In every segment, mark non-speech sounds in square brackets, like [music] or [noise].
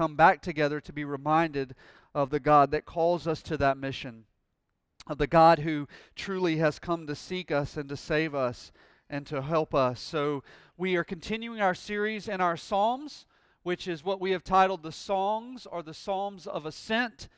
come back together to be reminded of the God that calls us to that mission, of the God who truly has come to seek us and to save us and to help us. So we are continuing our series in our Psalms, which is what we have titled the Songs or the Psalms of Ascent.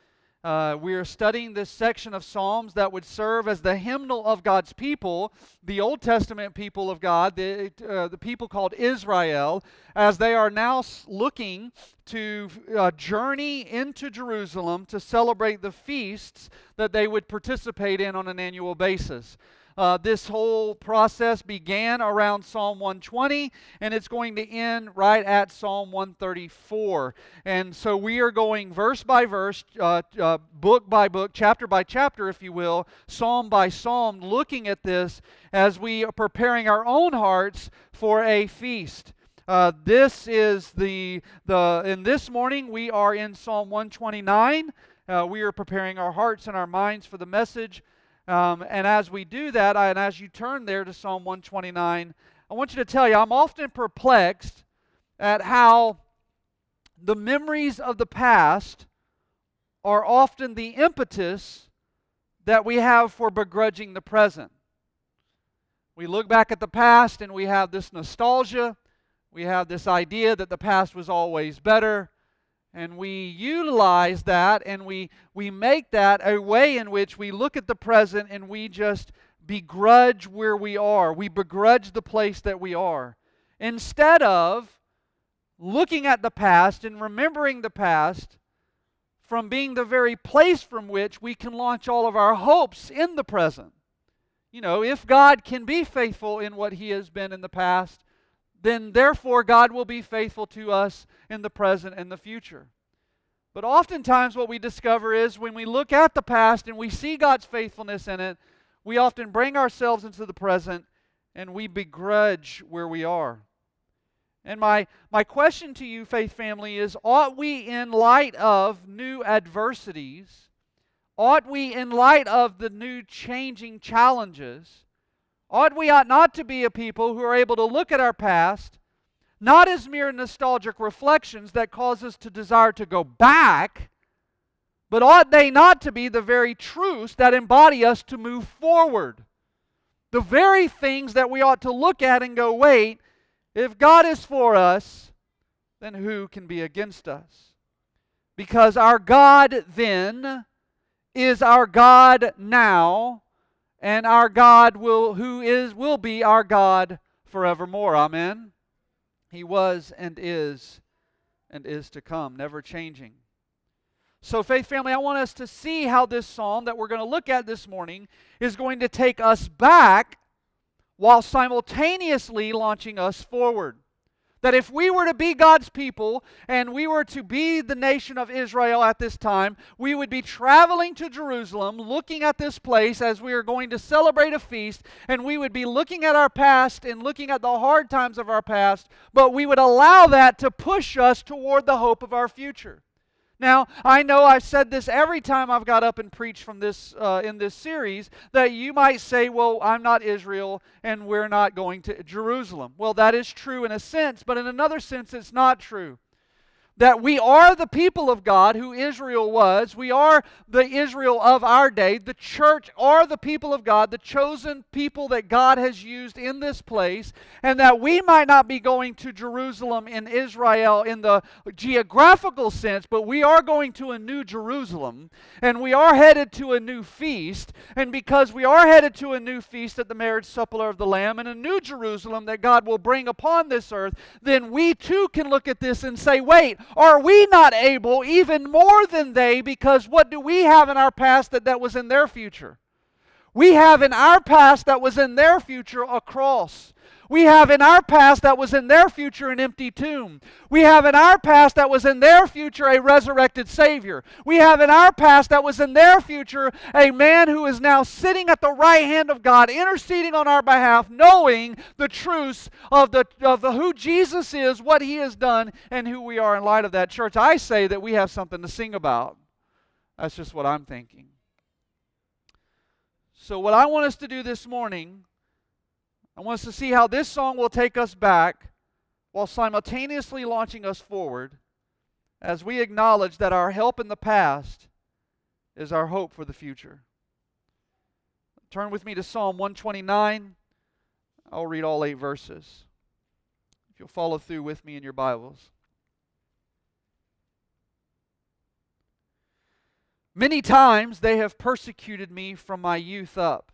Uh, we are studying this section of Psalms that would serve as the hymnal of God's people, the Old Testament people of God, the, uh, the people called Israel, as they are now looking to uh, journey into Jerusalem to celebrate the feasts that they would participate in on an annual basis. Uh, this whole process began around Psalm 120 and it's going to end right at Psalm 134. And so we are going verse by verse, uh, uh, book by book, chapter by chapter, if you will, psalm by psalm, looking at this as we are preparing our own hearts for a feast. Uh, this is the the in this morning we are in Psalm 129. Uh, we are preparing our hearts and our minds for the message um, and as we do that, I, and as you turn there to Psalm 129, I want you to tell you, I'm often perplexed at how the memories of the past are often the impetus that we have for begrudging the present. We look back at the past and we have this nostalgia. We have this idea that the past was always better. And we utilize that and we, we make that a way in which we look at the present and we just begrudge where we are. We begrudge the place that we are. Instead of looking at the past and remembering the past from being the very place from which we can launch all of our hopes in the present. You know, if God can be faithful in what He has been in the past, then therefore God will be faithful to us in the present and the future. But oftentimes, what we discover is when we look at the past and we see God's faithfulness in it, we often bring ourselves into the present and we begrudge where we are. And my, my question to you, faith family, is ought we, in light of new adversities, ought we, in light of the new changing challenges, Ought we ought not to be a people who are able to look at our past, not as mere nostalgic reflections that cause us to desire to go back, but ought they not to be the very truths that embody us to move forward? The very things that we ought to look at and go, wait, if God is for us, then who can be against us? Because our God then is our God now and our God will who is will be our God forevermore. Amen. He was and is and is to come, never changing. So, faith family, I want us to see how this psalm that we're going to look at this morning is going to take us back while simultaneously launching us forward. That if we were to be God's people and we were to be the nation of Israel at this time, we would be traveling to Jerusalem, looking at this place as we are going to celebrate a feast, and we would be looking at our past and looking at the hard times of our past, but we would allow that to push us toward the hope of our future. Now, I know I've said this every time I've got up and preached from this uh, in this series that you might say, "Well, I'm not Israel and we're not going to Jerusalem." Well, that is true in a sense, but in another sense it's not true that we are the people of God who Israel was. We are the Israel of our day. The church are the people of God, the chosen people that God has used in this place, and that we might not be going to Jerusalem in Israel in the geographical sense, but we are going to a new Jerusalem, and we are headed to a new feast. And because we are headed to a new feast at the marriage supper of the Lamb and a new Jerusalem that God will bring upon this earth, then we too can look at this and say, wait, are we not able, even more than they, because what do we have in our past that, that was in their future? We have in our past that was in their future a cross. We have in our past that was in their future an empty tomb. We have in our past that was in their future a resurrected Savior. We have in our past that was in their future a man who is now sitting at the right hand of God, interceding on our behalf, knowing the truths of, the, of the, who Jesus is, what he has done, and who we are in light of that church. I say that we have something to sing about. That's just what I'm thinking. So, what I want us to do this morning I want us to see how this song will take us back while simultaneously launching us forward as we acknowledge that our help in the past is our hope for the future. Turn with me to Psalm 129. I'll read all eight verses. If you'll follow through with me in your Bibles. Many times they have persecuted me from my youth up.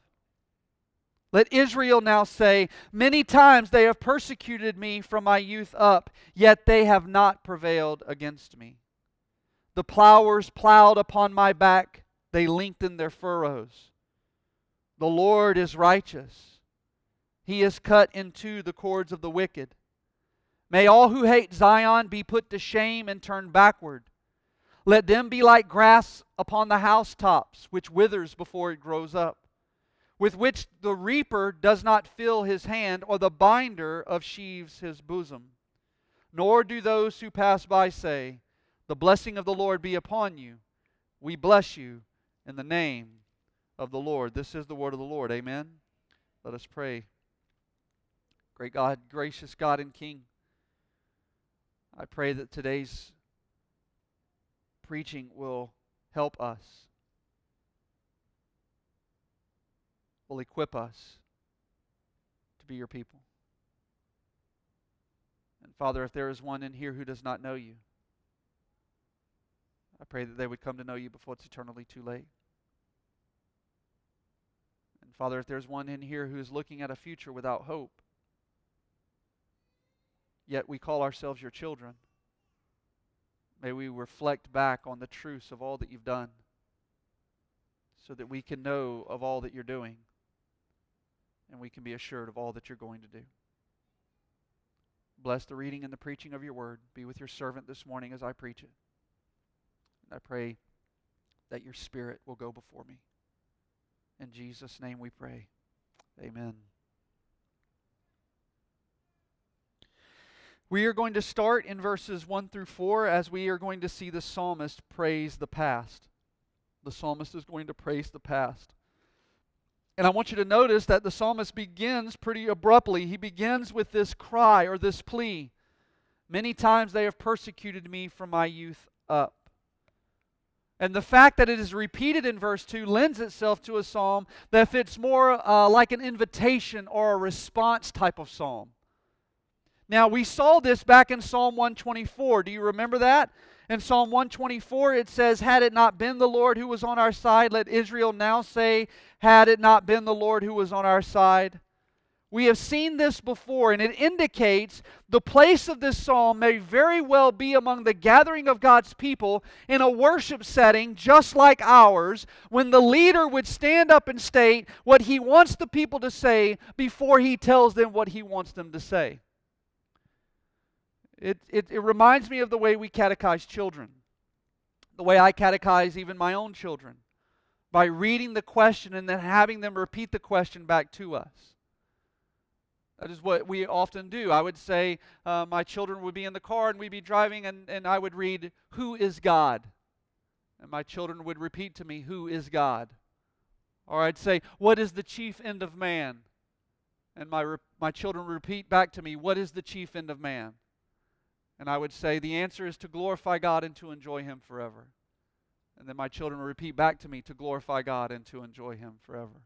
Let Israel now say, Many times they have persecuted me from my youth up, yet they have not prevailed against me. The plowers plowed upon my back, they lengthened their furrows. The Lord is righteous. He has cut in two the cords of the wicked. May all who hate Zion be put to shame and turn backward. Let them be like grass upon the housetops, which withers before it grows up with which the reaper does not fill his hand, or the binder of sheaves his bosom. Nor do those who pass by say, The blessing of the Lord be upon you. We bless you in the name of the Lord. This is the word of the Lord. Amen. Let us pray. Great God, gracious God and King, I pray that today's preaching will help us will equip us to be your people. And Father, if there is one in here who does not know you, I pray that they would come to know you before it's eternally too late. And Father, if there's one in here who is looking at a future without hope, yet we call ourselves your children, may we reflect back on the truths of all that you've done so that we can know of all that you're doing and we can be assured of all that you're going to do. Bless the reading and the preaching of your word. Be with your servant this morning as I preach it. And I pray that your spirit will go before me. In Jesus' name we pray. Amen. We are going to start in verses 1 through 4 as we are going to see the psalmist praise the past. The psalmist is going to praise the past. And I want you to notice that the psalmist begins pretty abruptly. He begins with this cry or this plea Many times they have persecuted me from my youth up. And the fact that it is repeated in verse 2 lends itself to a psalm that fits more uh, like an invitation or a response type of psalm. Now, we saw this back in Psalm 124. Do you remember that? In Psalm 124, it says, Had it not been the Lord who was on our side, let Israel now say, Had it not been the Lord who was on our side. We have seen this before, and it indicates the place of this psalm may very well be among the gathering of God's people in a worship setting just like ours, when the leader would stand up and state what he wants the people to say before he tells them what he wants them to say. It, it, it reminds me of the way we catechize children, the way I catechize even my own children, by reading the question and then having them repeat the question back to us. That is what we often do. I would say uh, my children would be in the car and we'd be driving, and, and I would read, Who is God? And my children would repeat to me, Who is God? Or I'd say, What is the chief end of man? And my, my children repeat back to me, What is the chief end of man? And I would say, the answer is to glorify God and to enjoy Him forever. And then my children would repeat back to me, to glorify God and to enjoy Him forever.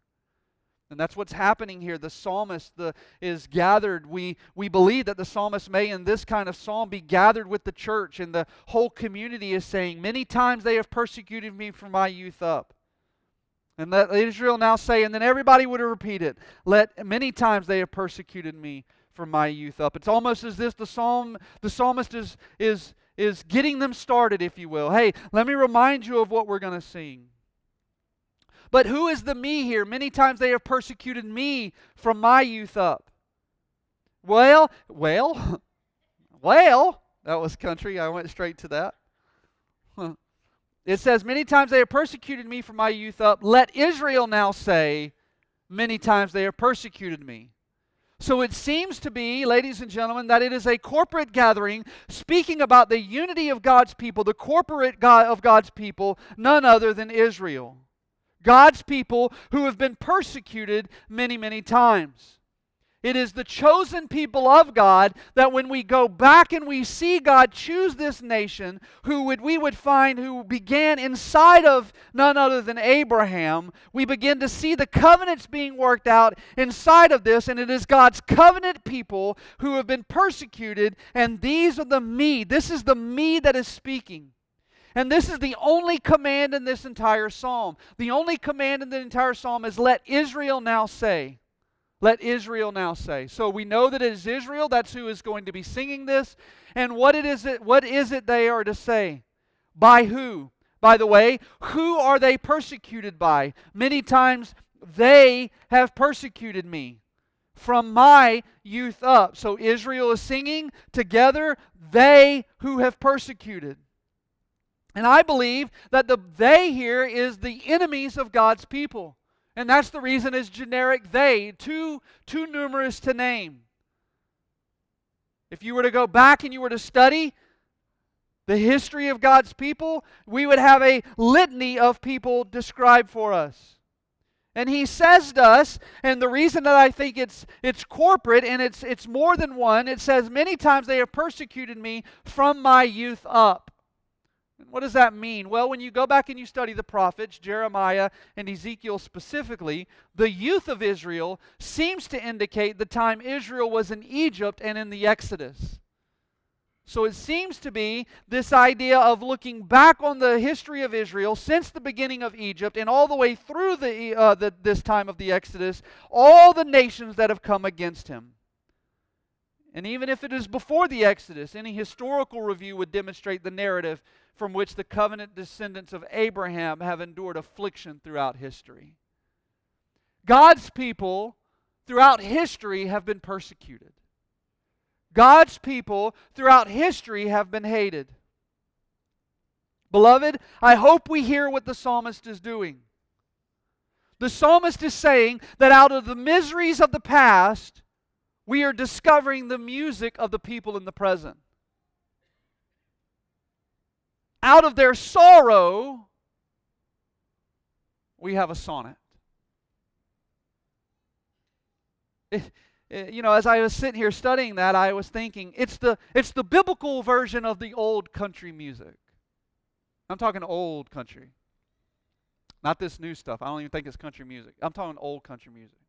And that's what's happening here. The psalmist the, is gathered. We, we believe that the psalmist may, in this kind of psalm, be gathered with the church, and the whole community is saying, Many times they have persecuted me from my youth up. And let Israel now say, and then everybody would repeat it, Let many times they have persecuted me from my youth up. It's almost as if the psalm the psalmist is is is getting them started, if you will. Hey, let me remind you of what we're going to sing. But who is the me here? Many times they have persecuted me from my youth up. Well, well, [laughs] well, that was country. I went straight to that. [laughs] It says, Many times they have persecuted me from my youth up. Let Israel now say, Many times they have persecuted me. So it seems to be, ladies and gentlemen, that it is a corporate gathering speaking about the unity of God's people, the corporate God of God's people, none other than Israel. God's people who have been persecuted many, many times. It is the chosen people of God that when we go back and we see God choose this nation, who would we would find who began inside of none other than Abraham, we begin to see the covenants being worked out inside of this, and it is God's covenant people who have been persecuted, and these are the me. This is the me that is speaking. And this is the only command in this entire psalm. The only command in the entire psalm is let Israel now say. Let Israel now say. So we know that it is Israel. That's who is going to be singing this. And what it is it what is it they are to say? By who? By the way, who are they persecuted by? Many times they have persecuted me from my youth up. So Israel is singing together, they who have persecuted. And I believe that the they here is the enemies of God's people. And that's the reason it's generic they, too, too numerous to name. If you were to go back and you were to study the history of God's people, we would have a litany of people described for us. And he says to us, and the reason that I think it's it's corporate and it's it's more than one, it says many times they have persecuted me from my youth up. What does that mean? Well, when you go back and you study the prophets, Jeremiah and Ezekiel specifically, the youth of Israel seems to indicate the time Israel was in Egypt and in the Exodus. So it seems to be this idea of looking back on the history of Israel since the beginning of Egypt and all the way through the, uh, the, this time of the Exodus, all the nations that have come against him. And even if it is before the Exodus, any historical review would demonstrate the narrative from which the covenant descendants of Abraham have endured affliction throughout history. God's people throughout history have been persecuted. God's people throughout history have been hated. Beloved, I hope we hear what the psalmist is doing. The psalmist is saying that out of the miseries of the past, we are discovering the music of the people in the present out of their sorrow, we have a sonnet. It, it, you know, as I was sitting here studying that, I was thinking it's the it's the biblical version of the old country music. I'm talking old country. Not this new stuff. I don't even think it's country music. I'm talking old country music.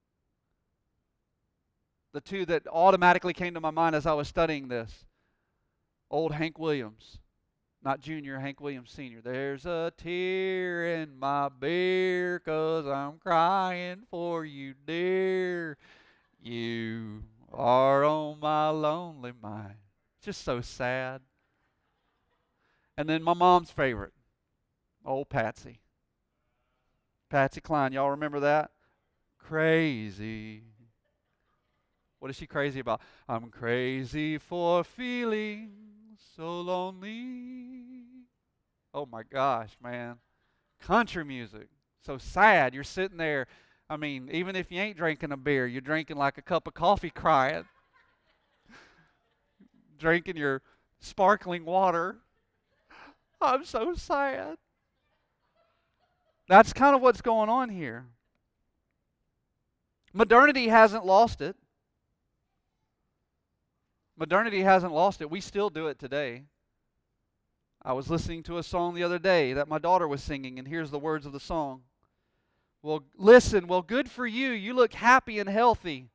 The two that automatically came to my mind as I was studying this old Hank Williams not junior, Hank Williams Sr. There's a tear in my beer cause I'm crying for you, dear. You are on my lonely mind. Just so sad. And then my mom's favorite, old Patsy. Patsy Cline. Y'all remember that? Crazy. What is she crazy about? I'm crazy for feeling so lonely. Oh my gosh, man. Country music. So sad. You're sitting there. I mean, even if you ain't drinking a beer, you're drinking like a cup of coffee crying. [laughs] drinking your sparkling water. I'm so sad. That's kind of what's going on here. Modernity hasn't lost it. Modernity hasn't lost it. We still do it today. I was listening to a song the other day that my daughter was singing, and here's the words of the song. Well, listen, well, good for you. You look happy and healthy.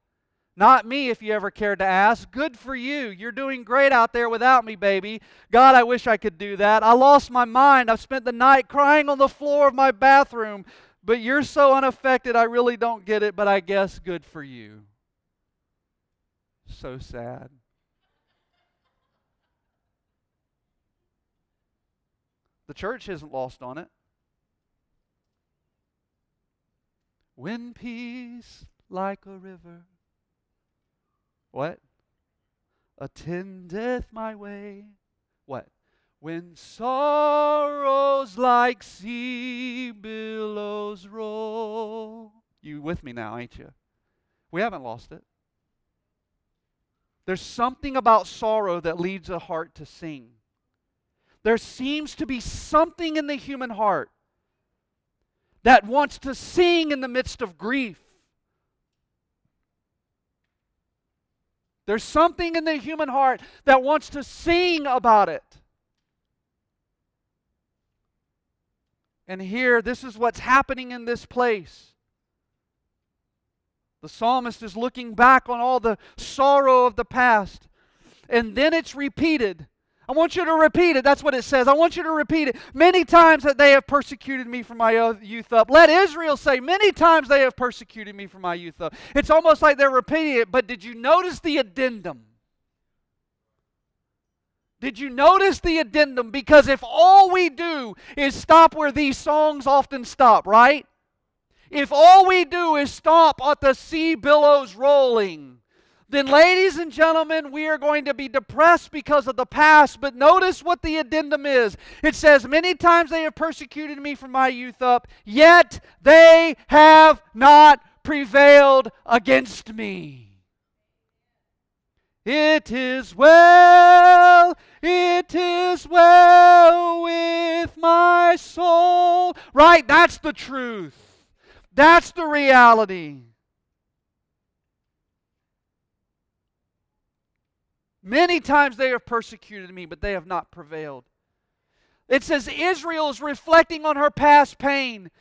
Not me, if you ever cared to ask. Good for you. You're doing great out there without me, baby. God, I wish I could do that. I lost my mind. I've spent the night crying on the floor of my bathroom. But you're so unaffected, I really don't get it, but I guess good for you. So sad. The church isn't lost on it. When peace like a river, what? Attendeth my way. What? When sorrows like sea billows roll. You with me now, ain't you? We haven't lost it. There's something about sorrow that leads a heart to sing there seems to be something in the human heart that wants to sing in the midst of grief. There's something in the human heart that wants to sing about it. And here, this is what's happening in this place. The psalmist is looking back on all the sorrow of the past. And then it's repeated. I want you to repeat it. That's what it says. I want you to repeat it. Many times that they have persecuted me from my youth up. Let Israel say, Many times they have persecuted me from my youth up. It's almost like they're repeating it, but did you notice the addendum? Did you notice the addendum? Because if all we do is stop where these songs often stop, right? If all we do is stop at the sea billows rolling, then, ladies and gentlemen, we are going to be depressed because of the past. But notice what the addendum is. It says, Many times they have persecuted me from my youth up, yet they have not prevailed against me. It is well, it is well with my soul. Right? That's the truth. That's the reality. Many times they have persecuted me, but they have not prevailed. It says Israel is reflecting on her past pain.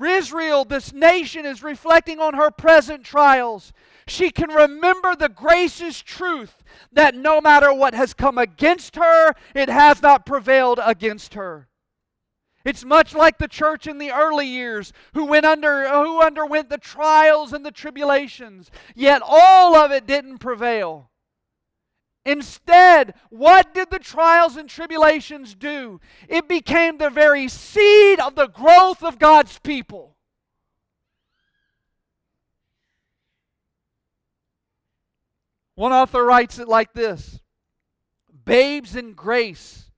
Israel, this nation, is reflecting on her present trials. She can remember the gracious truth that no matter what has come against her, it has not prevailed against her. It's much like the church in the early years who went under who underwent the trials and the tribulations, yet all of it didn't prevail. Instead, what did the trials and tribulations do? It became the very seed of the growth of God's people. One author writes it like this Babes in grace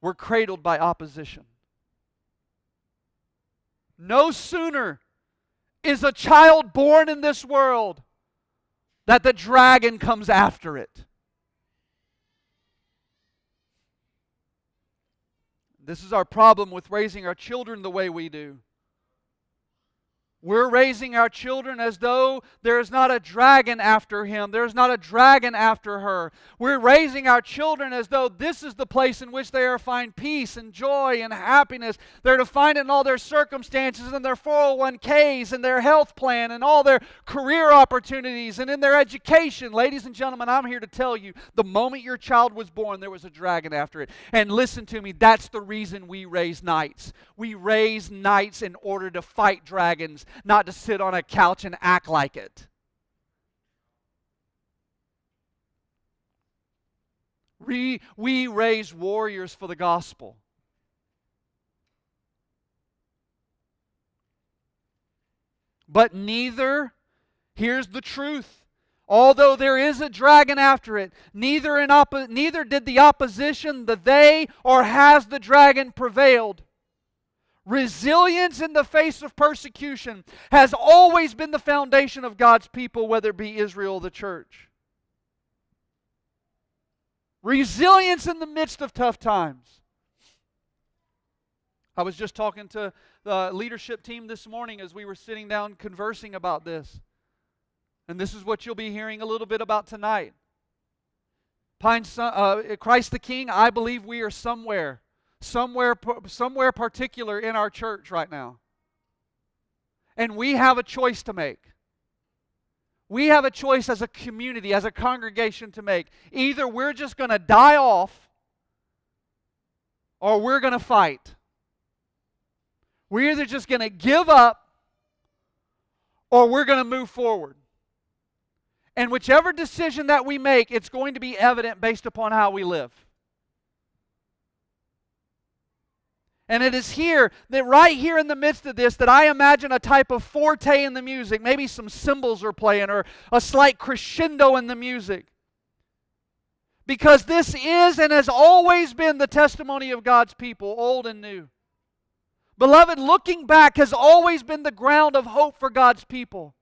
were cradled by opposition. No sooner is a child born in this world that the dragon comes after it. This is our problem with raising our children the way we do. We're raising our children as though there is not a dragon after him. There's not a dragon after her. We're raising our children as though this is the place in which they are to find peace and joy and happiness. They're to find it in all their circumstances and their 401ks and their health plan and all their career opportunities and in their education. Ladies and gentlemen, I'm here to tell you the moment your child was born, there was a dragon after it. And listen to me, that's the reason we raise knights. We raise knights in order to fight dragons not to sit on a couch and act like it. We, we raise warriors for the gospel. But neither, here's the truth. Although there is a dragon after it, neither, in oppo- neither did the opposition, the they, or has the dragon prevailed. Resilience in the face of persecution has always been the foundation of God's people, whether it be Israel or the church. Resilience in the midst of tough times. I was just talking to the leadership team this morning as we were sitting down conversing about this. And this is what you'll be hearing a little bit about tonight. Pine, uh, Christ the King, I believe we are somewhere somewhere, somewhere particular in our church right now. And we have a choice to make. We have a choice as a community, as a congregation to make. Either we're just going to die off or we're going to fight. We're either just going to give up or we're going to move forward. And whichever decision that we make, it's going to be evident based upon how we live. And it is here, that right here in the midst of this, that I imagine a type of forte in the music. Maybe some cymbals are playing or a slight crescendo in the music. Because this is and has always been the testimony of God's people, old and new. Beloved, looking back has always been the ground of hope for God's people.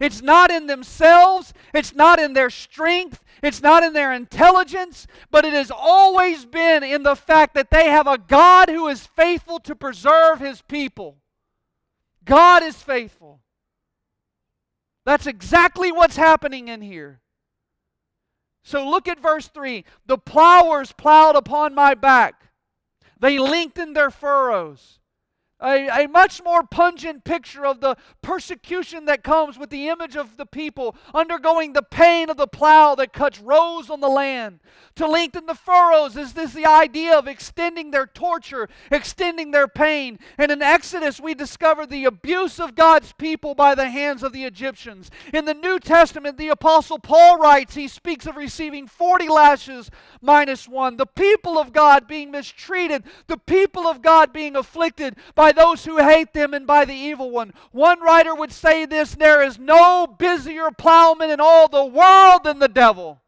It's not in themselves, it's not in their strength, it's not in their intelligence, but it has always been in the fact that they have a God who is faithful to preserve his people. God is faithful. That's exactly what's happening in here. So look at verse 3. The plowers plowed upon my back, they lengthened their furrows. A, a, much more pungent picture of the persecution that comes with the image of the people undergoing the pain of the plow that cuts rows on the land. To lengthen the furrows is this the idea of extending their torture, extending their pain. And in Exodus, we discover the abuse of God's people by the hands of the Egyptians. In the New Testament, the Apostle Paul writes, he speaks of receiving 40 lashes minus one. The people of God being mistreated, the people of God being afflicted by those who hate them and by the evil one. One writer would say this there is no busier plowman in all the world than the devil.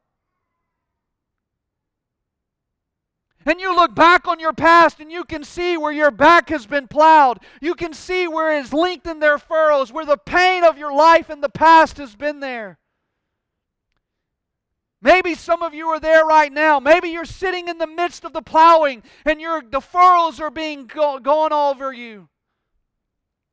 And you look back on your past and you can see where your back has been plowed. You can see where it's lengthened their furrows, where the pain of your life in the past has been there. Maybe some of you are there right now. Maybe you're sitting in the midst of the plowing and your the furrows are being go, going over you.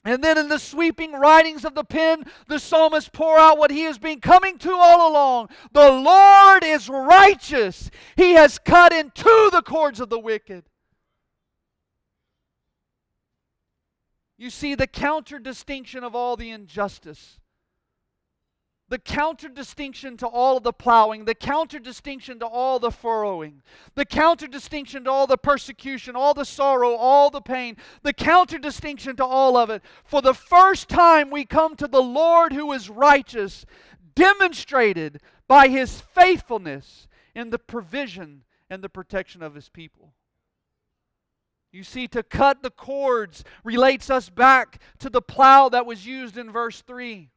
And then in the sweeping writings of the pen, the psalmist pour out what he has been coming to all along. The Lord is righteous. He has cut into the cords of the wicked. You see the counter distinction of all the injustice the counter distinction to all of the plowing, the counter distinction to all the furrowing, the counter distinction to all the persecution, all the sorrow, all the pain, the counter distinction to all of it. For the first time, we come to the Lord who is righteous, demonstrated by his faithfulness in the provision and the protection of his people. You see, to cut the cords relates us back to the plow that was used in verse 3.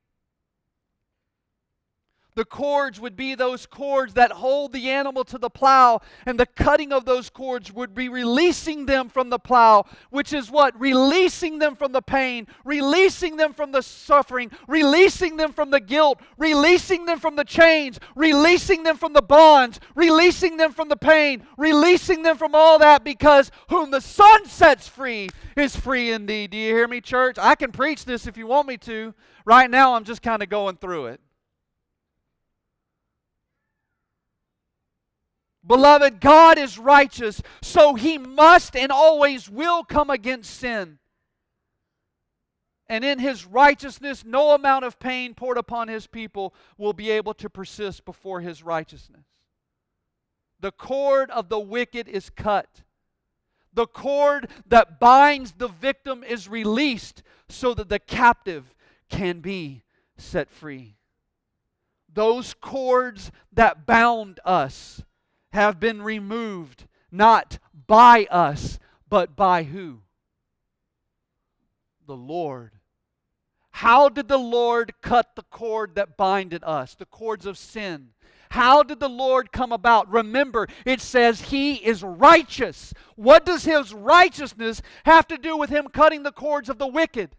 The cords would be those cords that hold the animal to the plow, and the cutting of those cords would be releasing them from the plow, which is what? Releasing them from the pain, releasing them from the suffering, releasing them from the guilt, releasing them from the chains, releasing them from the bonds, releasing them from the pain, releasing them from all that because whom the Son sets free is free indeed. Do you hear me, church? I can preach this if you want me to. Right now, I'm just kind of going through it. Beloved, God is righteous, so he must and always will come against sin. And in his righteousness, no amount of pain poured upon his people will be able to persist before his righteousness. The cord of the wicked is cut. The cord that binds the victim is released so that the captive can be set free. Those cords that bound us have been removed, not by us, but by who? The Lord. How did the Lord cut the cord that binded us, the cords of sin? How did the Lord come about? Remember, it says He is righteous. What does His righteousness have to do with Him cutting the cords of the wicked?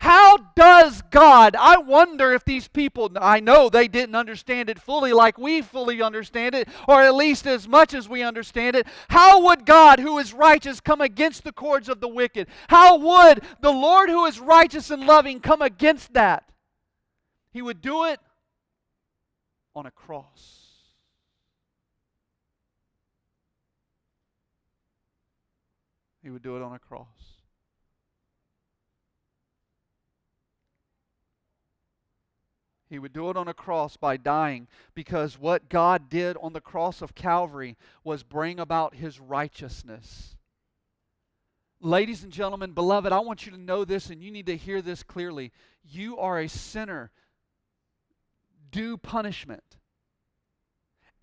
How does God, I wonder if these people, I know they didn't understand it fully like we fully understand it, or at least as much as we understand it. How would God, who is righteous, come against the cords of the wicked? How would the Lord, who is righteous and loving, come against that? He would do it on a cross. He would do it on a cross. He would do it on a cross by dying because what God did on the cross of Calvary was bring about his righteousness. Ladies and gentlemen, beloved, I want you to know this and you need to hear this clearly. You are a sinner due punishment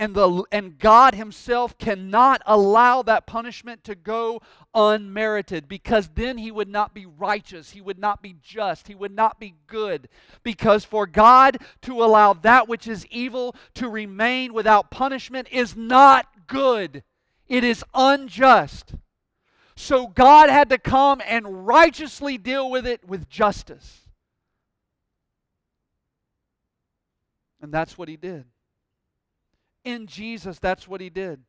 and, the, and God Himself cannot allow that punishment to go unmerited because then He would not be righteous. He would not be just. He would not be good. Because for God to allow that which is evil to remain without punishment is not good, it is unjust. So God had to come and righteously deal with it with justice. And that's what He did in Jesus, that's what he did.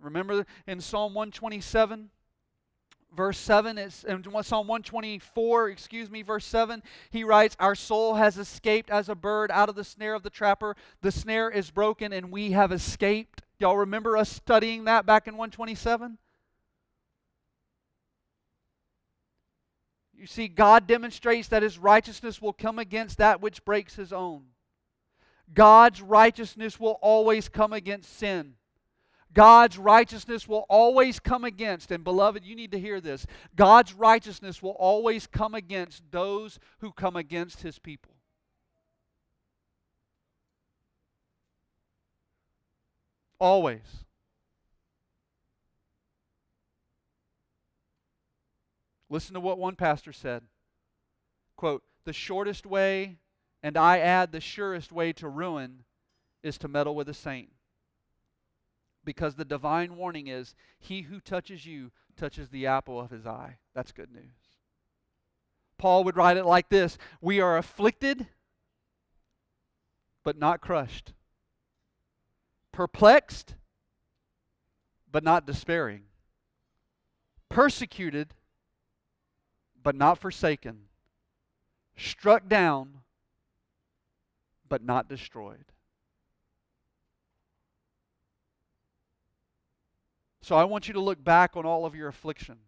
Remember in Psalm 127, verse 7, it's in Psalm 124, excuse me, verse 7, he writes, Our soul has escaped as a bird out of the snare of the trapper. The snare is broken and we have escaped. Y'all remember us studying that back in 127? You see, God demonstrates that his righteousness will come against that which breaks his own. God's righteousness will always come against sin. God's righteousness will always come against, and beloved, you need to hear this God's righteousness will always come against those who come against his people. Always. Listen to what one pastor said. Quote, the shortest way, and I add the surest way to ruin, is to meddle with a saint because the divine warning is he who touches you touches the apple of his eye. That's good news. Paul would write it like this We are afflicted, but not crushed, perplexed, but not despairing, persecuted, but not forsaken, struck down, but not destroyed. So I want you to look back on all of your affliction,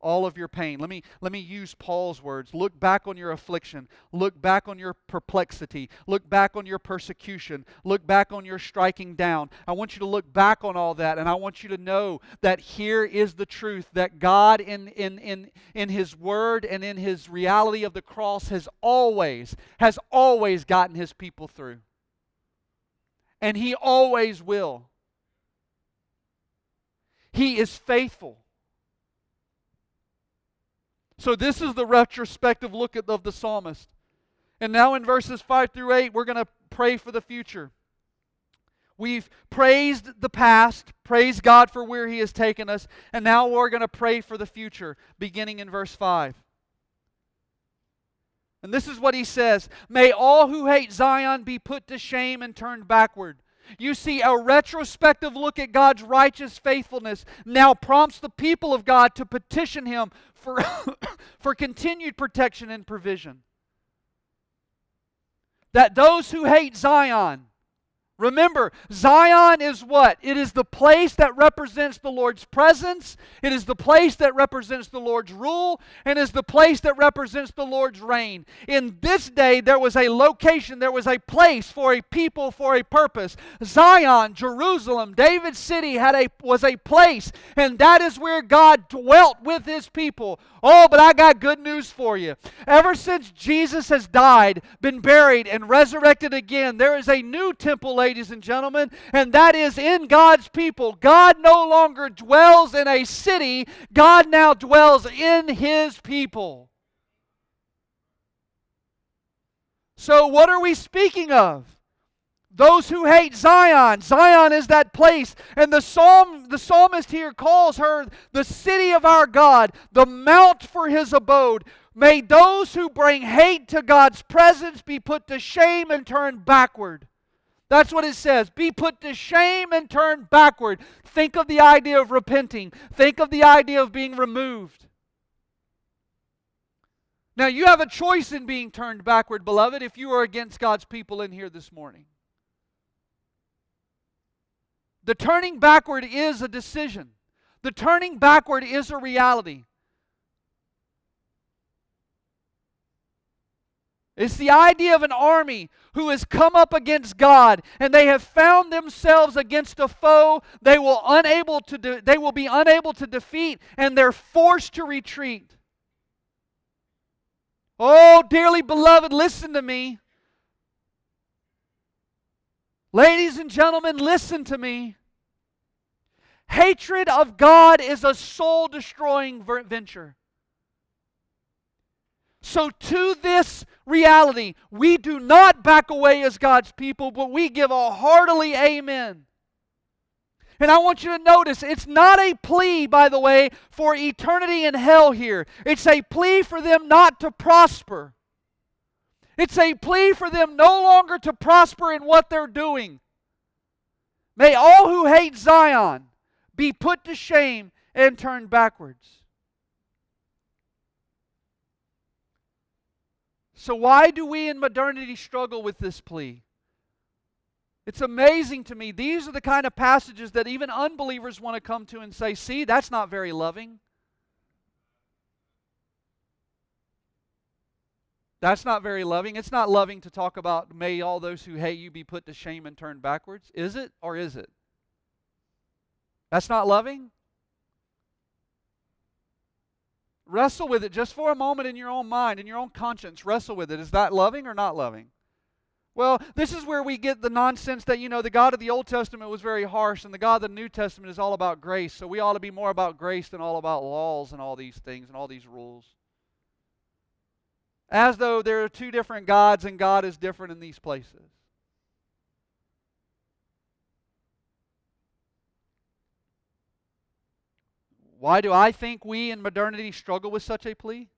all of your pain. Let me, let me use Paul's words. Look back on your affliction. Look back on your perplexity. Look back on your persecution. Look back on your striking down. I want you to look back on all that, and I want you to know that here is the truth that God, in, in, in, in His Word and in His reality of the cross, has always, has always gotten His people through. And He always will. He is faithful. So, this is the retrospective look at, of the psalmist. And now, in verses 5 through 8, we're going to pray for the future. We've praised the past, praised God for where He has taken us, and now we're going to pray for the future, beginning in verse 5. And this is what he says May all who hate Zion be put to shame and turned backward. You see, a retrospective look at God's righteous faithfulness now prompts the people of God to petition Him for, [coughs] for continued protection and provision. That those who hate Zion Remember, Zion is what? It is the place that represents the Lord's presence, it is the place that represents the Lord's rule, and is the place that represents the Lord's reign. In this day, there was a location, there was a place for a people for a purpose. Zion, Jerusalem, David's city had a was a place, and that is where God dwelt with his people. Oh, but I got good news for you. Ever since Jesus has died, been buried, and resurrected again, there is a new temple ladies and gentlemen, and that is in God's people. God no longer dwells in a city, God now dwells in His people. So, what are we speaking of? Those who hate Zion. Zion is that place. And the psalm the psalmist here calls her the city of our God, the mount for his abode. May those who bring hate to God's presence be put to shame and turned backward. That's what it says. Be put to shame and turned backward. Think of the idea of repenting. Think of the idea of being removed. Now, you have a choice in being turned backward, beloved, if you are against God's people in here this morning. The turning backward is a decision, the turning backward is a reality. It's the idea of an army who has come up against God and they have found themselves against a foe they will unable to de- they will be unable to defeat and they're forced to retreat. Oh, dearly beloved, listen to me. Ladies and gentlemen, listen to me. Hatred of God is a soul destroying venture. So, to this reality, we do not back away as God's people, but we give a heartily amen. And I want you to notice it's not a plea, by the way, for eternity in hell here. It's a plea for them not to prosper. It's a plea for them no longer to prosper in what they're doing. May all who hate Zion be put to shame and turned backwards. So, why do we in modernity struggle with this plea? It's amazing to me. These are the kind of passages that even unbelievers want to come to and say, see, that's not very loving. That's not very loving. It's not loving to talk about, may all those who hate you be put to shame and turned backwards. Is it or is it? That's not loving? Wrestle with it just for a moment in your own mind, in your own conscience. Wrestle with it. Is that loving or not loving? Well, this is where we get the nonsense that, you know, the God of the Old Testament was very harsh and the God of the New Testament is all about grace. So we ought to be more about grace than all about laws and all these things and all these rules as though there are two different gods and God is different in these places. Why do I think we in modernity struggle with such a plea?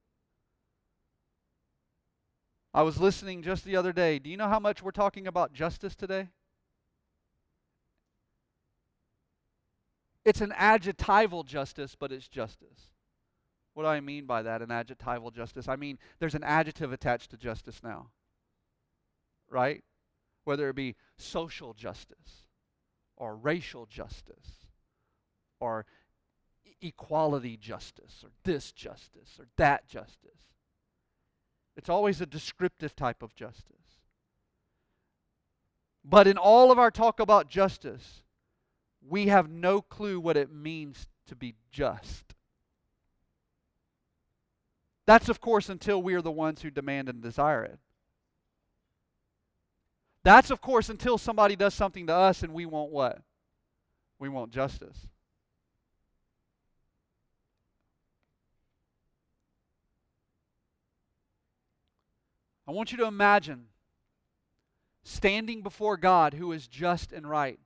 I was listening just the other day. Do you know how much we're talking about justice today? It's an adjectival justice, but it's justice. What do I mean by that, an adjectival justice? I mean, there's an adjective attached to justice now, right? Whether it be social justice or racial justice or equality justice or this justice or that justice. It's always a descriptive type of justice. But in all of our talk about justice, we have no clue what it means to be just. That's, of course, until we are the ones who demand and desire it. That's, of course, until somebody does something to us and we want what? We want justice. I want you to imagine standing before God who is just and right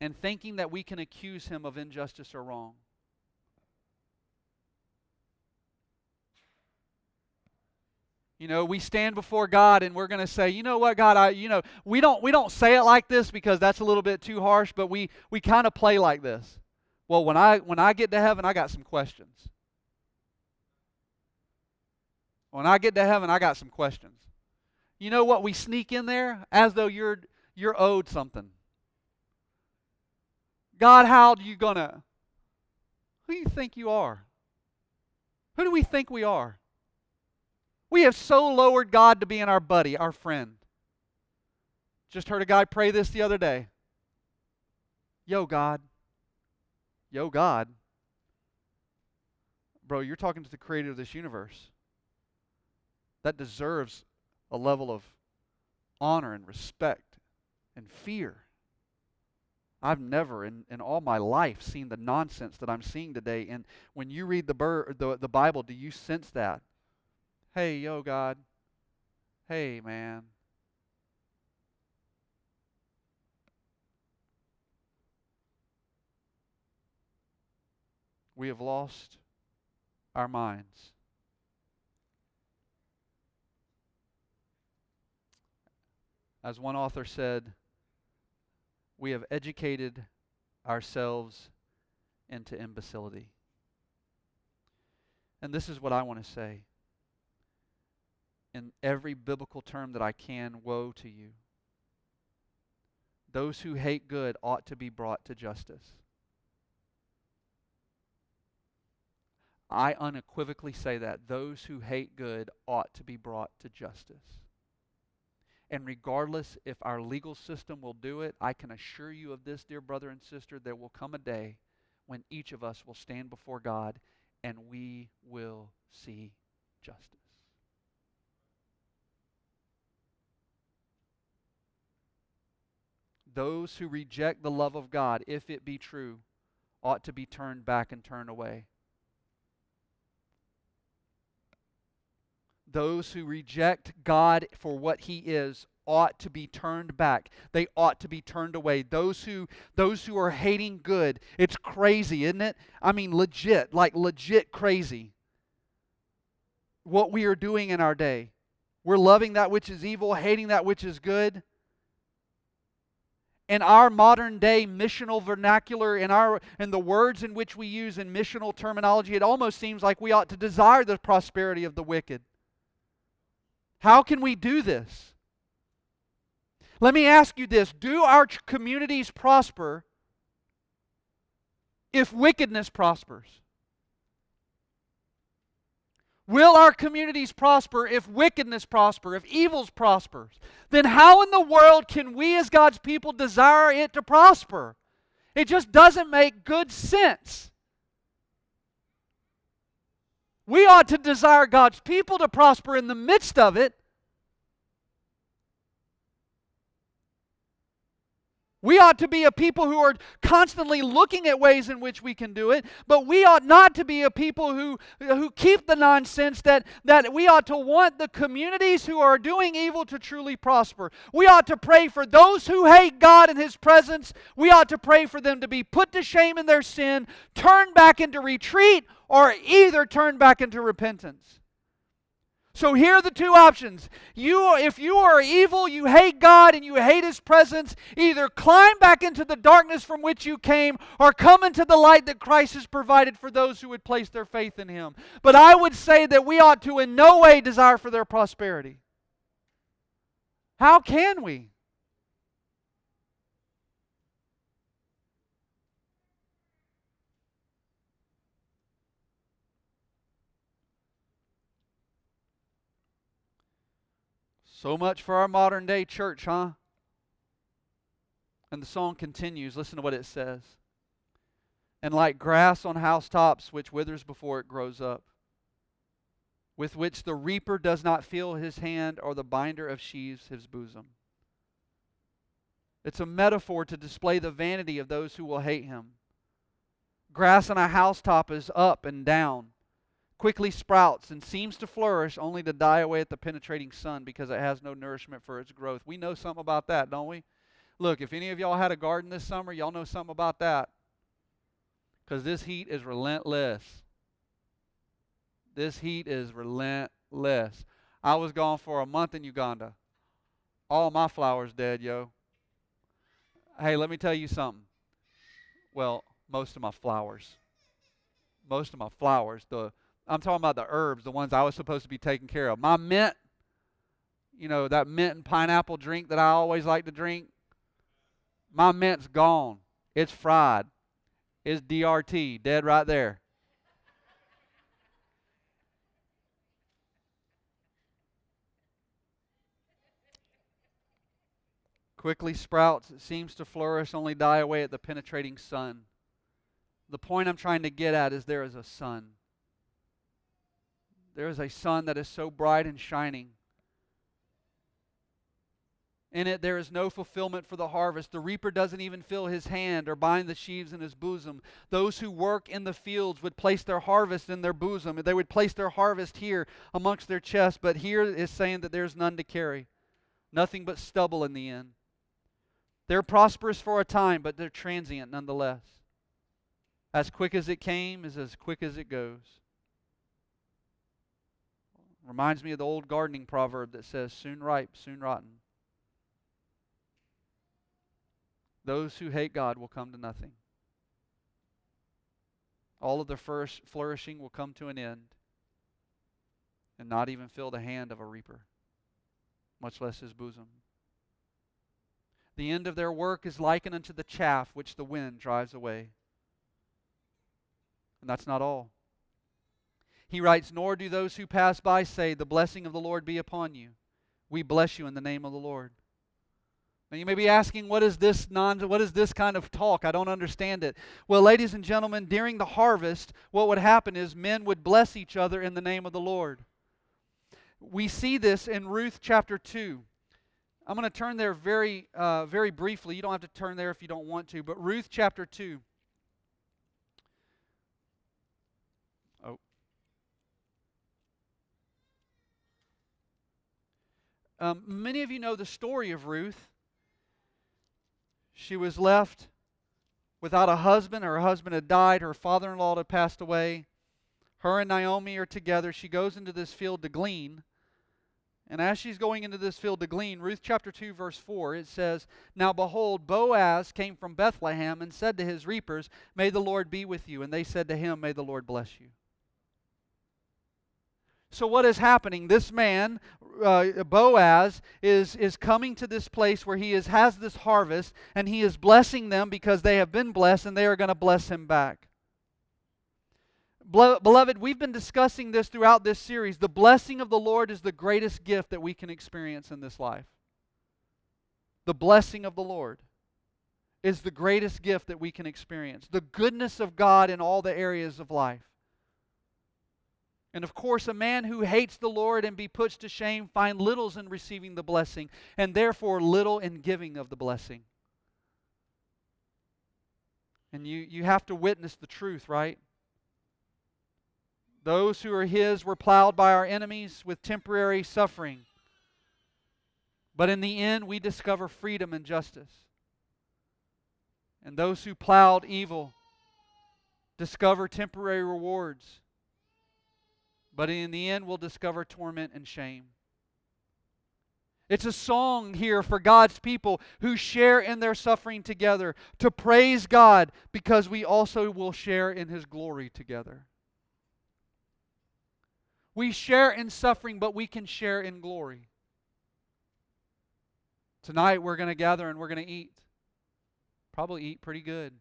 and thinking that we can accuse him of injustice or wrong. You know, we stand before God and we're going to say, you know what, God, I, you know, we don't we don't say it like this because that's a little bit too harsh, but we we kind of play like this. Well, when I when I get to heaven, I got some questions. When I get to heaven, I got some questions. You know what? We sneak in there as though you're you're owed something. God, how are you gonna? Who do you think you are? Who do we think we are? We have so lowered God to being our buddy, our friend. Just heard a guy pray this the other day. Yo, God. Yo, God. Bro, you're talking to the creator of this universe. That deserves a level of honor and respect and fear. I've never in, in all my life seen the nonsense that I'm seeing today. And when you read the, the, the Bible, do you sense that? Hey, yo, God. Hey, man. We have lost our minds. As one author said, we have educated ourselves into imbecility. And this is what I want to say in every biblical term that I can woe to you. Those who hate good ought to be brought to justice. I unequivocally say that. Those who hate good ought to be brought to justice. And regardless if our legal system will do it, I can assure you of this, dear brother and sister, there will come a day when each of us will stand before God and we will see justice. those who reject the love of God, if it be true, ought to be turned back and turned away. Those who reject God for what he is ought to be turned back. They ought to be turned away. Those who those who are hating good, it's crazy, isn't it? I mean legit, like legit crazy. What we are doing in our day. We're loving that which is evil, hating that which is good in our modern day missional vernacular, in, our, in the words in which we use in missional terminology, it almost seems like we ought to desire the prosperity of the wicked. How can we do this? Let me ask you this Do our communities prosper if wickedness prospers? Will our communities prosper if wickedness prosper, if evils prospers? Then how in the world can we as God's people desire it to prosper? It just doesn't make good sense. We ought to desire God's people to prosper in the midst of it We ought to be a people who are constantly looking at ways in which we can do it, but we ought not to be a people who, who keep the nonsense that, that we ought to want the communities who are doing evil to truly prosper. We ought to pray for those who hate God and His presence. We ought to pray for them to be put to shame in their sin, turn back into retreat, or either turn back into repentance. So here are the two options. You if you are evil, you hate God and you hate his presence, either climb back into the darkness from which you came or come into the light that Christ has provided for those who would place their faith in him. But I would say that we ought to in no way desire for their prosperity. How can we? So much for our modern day church, huh? And the song continues. Listen to what it says. And like grass on housetops, which withers before it grows up, with which the reaper does not feel his hand, or the binder of sheaves his bosom. It's a metaphor to display the vanity of those who will hate him. Grass on a housetop is up and down quickly sprouts and seems to flourish only to die away at the penetrating sun because it has no nourishment for its growth. We know something about that, don't we? Look, if any of y'all had a garden this summer, y'all know something about that. Because this heat is relentless. This heat is relentless. I was gone for a month in Uganda. All my flowers dead, yo. Hey, let me tell you something. Well, most of my flowers. Most of my flowers. The I'm talking about the herbs, the ones I was supposed to be taking care of. My mint, you know, that mint and pineapple drink that I always like to drink, my mint's gone. It's fried. It's DRT, dead right there. Quickly sprouts, it seems to flourish, only die away at the penetrating sun. The point I'm trying to get at is there is a sun. There is a sun that is so bright and shining. In it, there is no fulfillment for the harvest. The reaper doesn't even fill his hand or bind the sheaves in his bosom. Those who work in the fields would place their harvest in their bosom. They would place their harvest here amongst their chests, but here is saying that there's none to carry. Nothing but stubble in the end. They're prosperous for a time, but they're transient nonetheless. As quick as it came is as quick as it goes. Reminds me of the old gardening proverb that says, soon ripe, soon rotten. Those who hate God will come to nothing. All of the first flourishing will come to an end and not even fill the hand of a reaper, much less his bosom. The end of their work is likened unto the chaff which the wind drives away. And that's not all. He writes, Nor do those who pass by say, The blessing of the Lord be upon you. We bless you in the name of the Lord. Now you may be asking, what is this non what is this kind of talk? I don't understand it. Well, ladies and gentlemen, during the harvest, what would happen is men would bless each other in the name of the Lord. We see this in Ruth chapter 2. I'm going to turn there very, uh, very briefly. You don't have to turn there if you don't want to, but Ruth chapter 2. Um, many of you know the story of Ruth. She was left without a husband. Her husband had died. Her father in law had passed away. Her and Naomi are together. She goes into this field to glean. And as she's going into this field to glean, Ruth chapter 2, verse 4, it says, Now behold, Boaz came from Bethlehem and said to his reapers, May the Lord be with you. And they said to him, May the Lord bless you. So, what is happening? This man, uh, Boaz, is, is coming to this place where he is, has this harvest, and he is blessing them because they have been blessed, and they are going to bless him back. Beloved, we've been discussing this throughout this series. The blessing of the Lord is the greatest gift that we can experience in this life. The blessing of the Lord is the greatest gift that we can experience. The goodness of God in all the areas of life. And of course, a man who hates the Lord and be put to shame find littles in receiving the blessing, and therefore little in giving of the blessing. And you, you have to witness the truth, right? Those who are his were plowed by our enemies with temporary suffering. But in the end, we discover freedom and justice. And those who plowed evil discover temporary rewards. But in the end, we'll discover torment and shame. It's a song here for God's people who share in their suffering together to praise God because we also will share in His glory together. We share in suffering, but we can share in glory. Tonight we're going to gather and we're going to eat. Probably eat pretty good.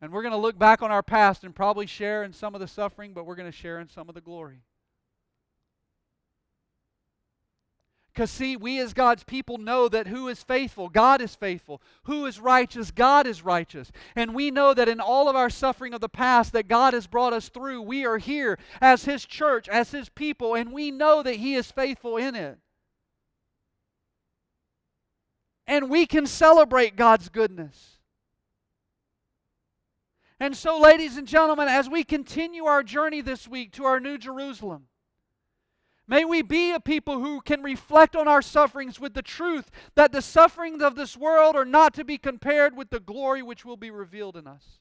And we're going to look back on our past and probably share in some of the suffering, but we're going to share in some of the glory. Because, see, we as God's people know that who is faithful? God is faithful. Who is righteous? God is righteous. And we know that in all of our suffering of the past that God has brought us through, we are here as His church, as His people, and we know that He is faithful in it. And we can celebrate God's goodness. And so, ladies and gentlemen, as we continue our journey this week to our New Jerusalem, May we be a people who can reflect on our sufferings with the truth that the sufferings of this world are not to be compared with the glory which will be revealed in us.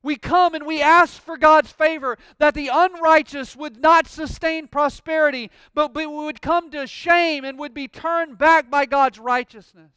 We come and we ask for God's favor that the unrighteous would not sustain prosperity, but we would come to shame and would be turned back by God's righteousness.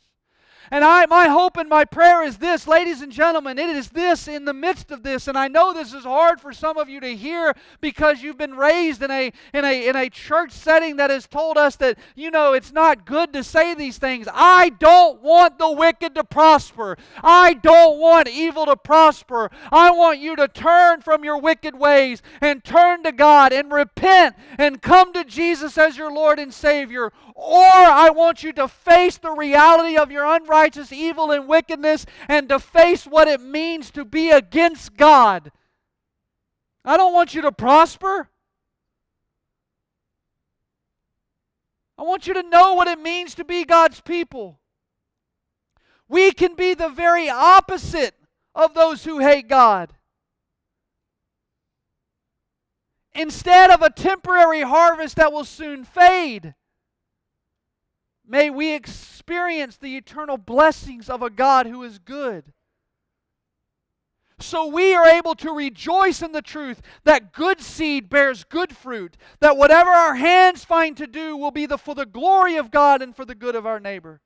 And I, my hope and my prayer is this, ladies and gentlemen, it is this in the midst of this. And I know this is hard for some of you to hear because you've been raised in a, in a, in a church setting that has told us that, you know, it's not good to say these things. I don't want the wicked to prosper. I don't want evil to prosper. I want you to turn from your wicked ways and turn to God and repent and come to Jesus as your Lord and Savior. Or I want you to face the reality of your unrighteous evil and wickedness and to face what it means to be against God. I don't want you to prosper. I want you to know what it means to be God's people. We can be the very opposite of those who hate God. Instead of a temporary harvest that will soon fade, May we experience the eternal blessings of a God who is good. So we are able to rejoice in the truth that good seed bears good fruit, that whatever our hands find to do will be the, for the glory of God and for the good of our neighbor.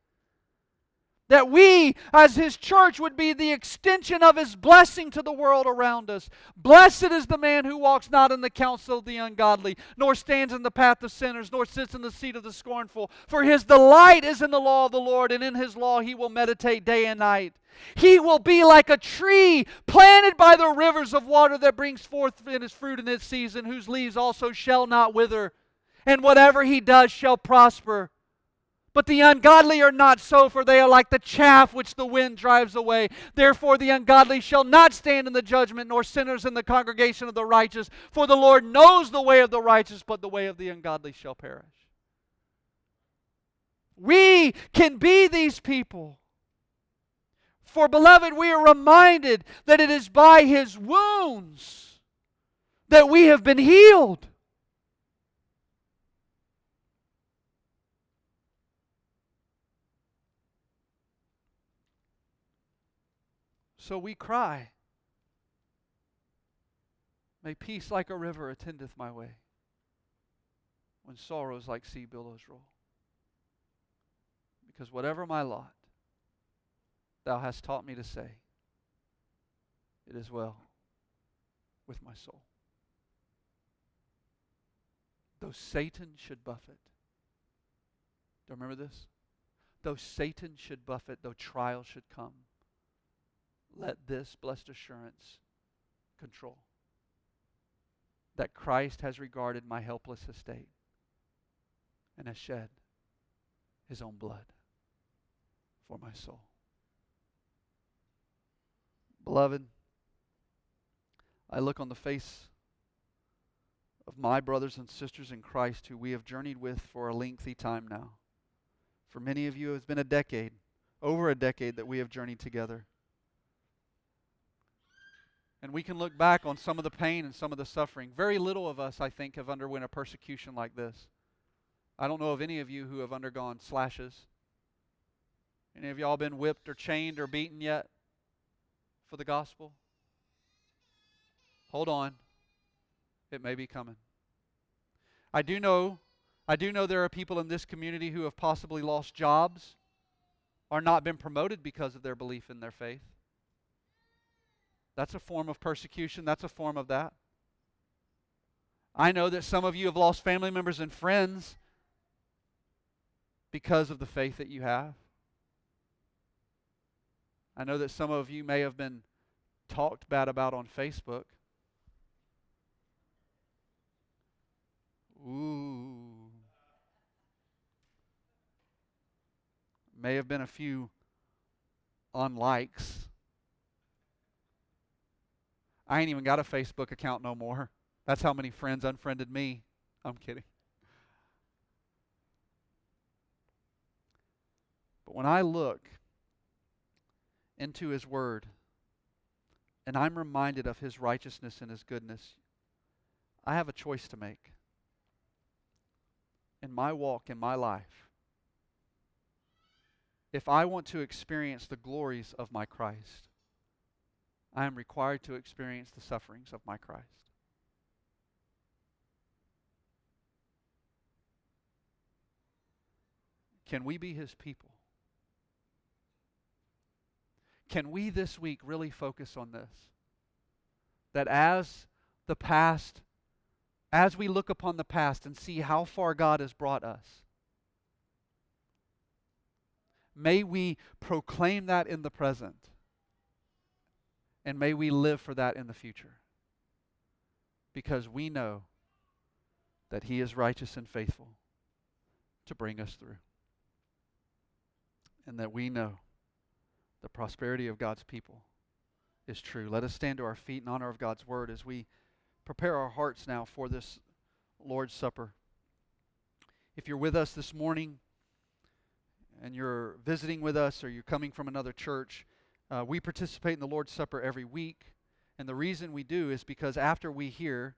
That we, as His church, would be the extension of His blessing to the world around us. Blessed is the man who walks not in the counsel of the ungodly, nor stands in the path of sinners, nor sits in the seat of the scornful. For his delight is in the law of the Lord, and in His law he will meditate day and night. He will be like a tree planted by the rivers of water that brings forth in its fruit in its season, whose leaves also shall not wither, and whatever he does shall prosper. But the ungodly are not so, for they are like the chaff which the wind drives away. Therefore, the ungodly shall not stand in the judgment, nor sinners in the congregation of the righteous. For the Lord knows the way of the righteous, but the way of the ungodly shall perish. We can be these people. For, beloved, we are reminded that it is by his wounds that we have been healed. So we cry. May peace like a river attendeth my way when sorrows like sea billows roll. Because whatever my lot, thou hast taught me to say, it is well with my soul. though Satan should buffet. Do you remember this? Though Satan should buffet, though trial should come, let this blessed assurance control that Christ has regarded my helpless estate and has shed his own blood for my soul. Beloved, I look on the face of my brothers and sisters in Christ who we have journeyed with for a lengthy time now. For many of you, it's been a decade, over a decade, that we have journeyed together. And we can look back on some of the pain and some of the suffering. Very little of us, I think, have underwent a persecution like this. I don't know of any of you who have undergone slashes. Any of y'all been whipped or chained or beaten yet for the gospel? Hold on. It may be coming. I do know I do know there are people in this community who have possibly lost jobs or not been promoted because of their belief in their faith. That's a form of persecution. That's a form of that. I know that some of you have lost family members and friends because of the faith that you have. I know that some of you may have been talked bad about on Facebook. Ooh. May have been a few unlikes. I ain't even got a Facebook account no more. That's how many friends unfriended me. I'm kidding. But when I look into His Word and I'm reminded of His righteousness and His goodness, I have a choice to make in my walk, in my life. If I want to experience the glories of my Christ, I am required to experience the sufferings of my Christ. Can we be his people? Can we this week really focus on this? That as the past, as we look upon the past and see how far God has brought us, may we proclaim that in the present and may we live for that in the future. Because we know that He is righteous and faithful to bring us through. And that we know the prosperity of God's people is true. Let us stand to our feet in honor of God's word as we prepare our hearts now for this Lord's Supper. If you're with us this morning and you're visiting with us or you're coming from another church, uh, we participate in the Lord's Supper every week. And the reason we do is because after we hear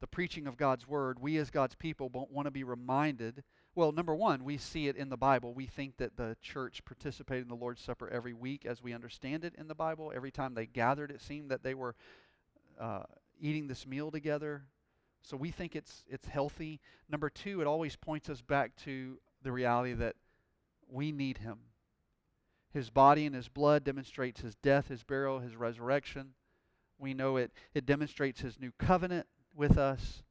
the preaching of God's Word, we as God's people want to be reminded. Well, number one, we see it in the Bible. We think that the church participated in the Lord's Supper every week as we understand it in the Bible. Every time they gathered, it seemed that they were uh, eating this meal together. So we think it's, it's healthy. Number two, it always points us back to the reality that we need Him. His body and his blood demonstrates his death, his burial, his resurrection. We know it, it demonstrates his new covenant with us.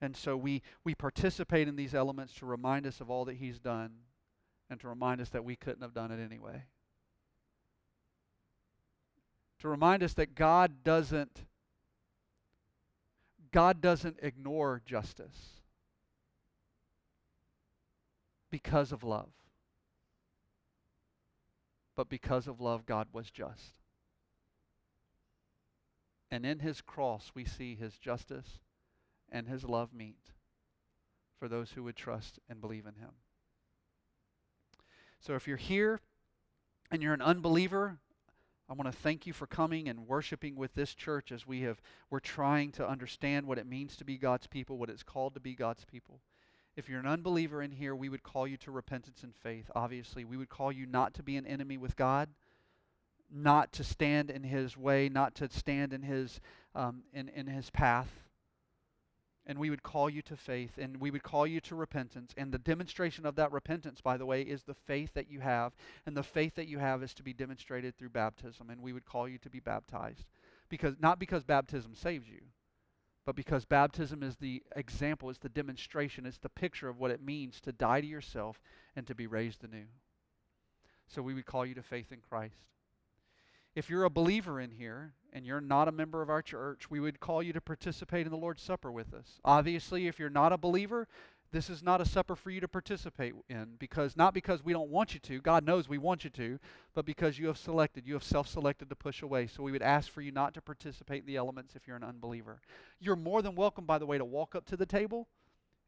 And so we, we participate in these elements to remind us of all that he's done and to remind us that we couldn't have done it anyway. To remind us that God doesn't God doesn't ignore justice because of love but because of love, God was just. And in his cross, we see his justice and his love meet for those who would trust and believe in him. So if you're here and you're an unbeliever, I want to thank you for coming and worshiping with this church as we have we're trying to understand what it means to be God's people, what it's called to be God's people. If you're an unbeliever in here, we would call you to repentance and faith. Obviously, we would call you not to be an enemy with God, not to stand in His way, not to stand in His um, in in His path. And we would call you to faith, and we would call you to repentance. And the demonstration of that repentance, by the way, is the faith that you have. And the faith that you have is to be demonstrated through baptism. And we would call you to be baptized, because not because baptism saves you, but because baptism is the example, it's the demonstration, it's the picture of what it means to die to yourself and to be raised anew. So we would call you to faith in Christ. If you're a believer in here and you're not a member of our church, we would call you to participate in the Lord's Supper with us. Obviously, if you're not a believer, this is not a supper for you to participate in because not because we don't want you to, God knows we want you to, but because you have selected, you have self selected to push away. So we would ask for you not to participate in the elements if you're an unbeliever. You're more than welcome, by the way, to walk up to the table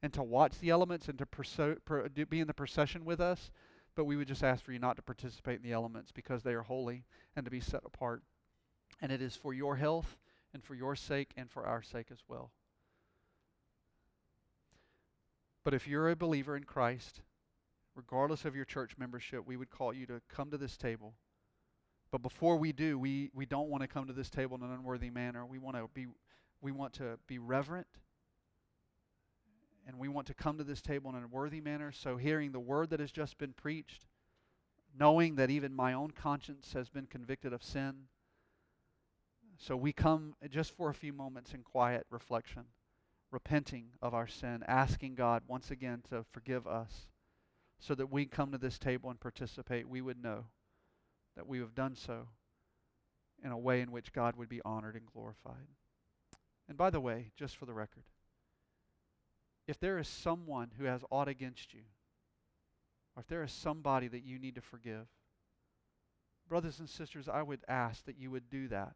and to watch the elements and to perso- per- be in the procession with us, but we would just ask for you not to participate in the elements because they are holy and to be set apart. And it is for your health and for your sake and for our sake as well. But if you're a believer in Christ, regardless of your church membership, we would call you to come to this table. But before we do, we, we don't want to come to this table in an unworthy manner. We want to be we want to be reverent and we want to come to this table in a worthy manner. So hearing the word that has just been preached, knowing that even my own conscience has been convicted of sin. So we come just for a few moments in quiet reflection repenting of our sin, asking God once again to forgive us so that we come to this table and participate, we would know that we have done so in a way in which God would be honored and glorified. And by the way, just for the record, if there is someone who has aught against you, or if there is somebody that you need to forgive, brothers and sisters, I would ask that you would do that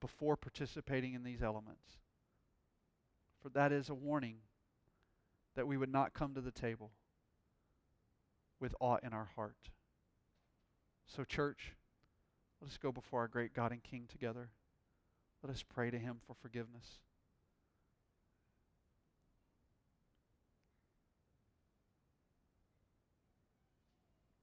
before participating in these elements. For that is a warning that we would not come to the table with aught in our heart. So, church, let us go before our great God and King together. Let us pray to Him for forgiveness.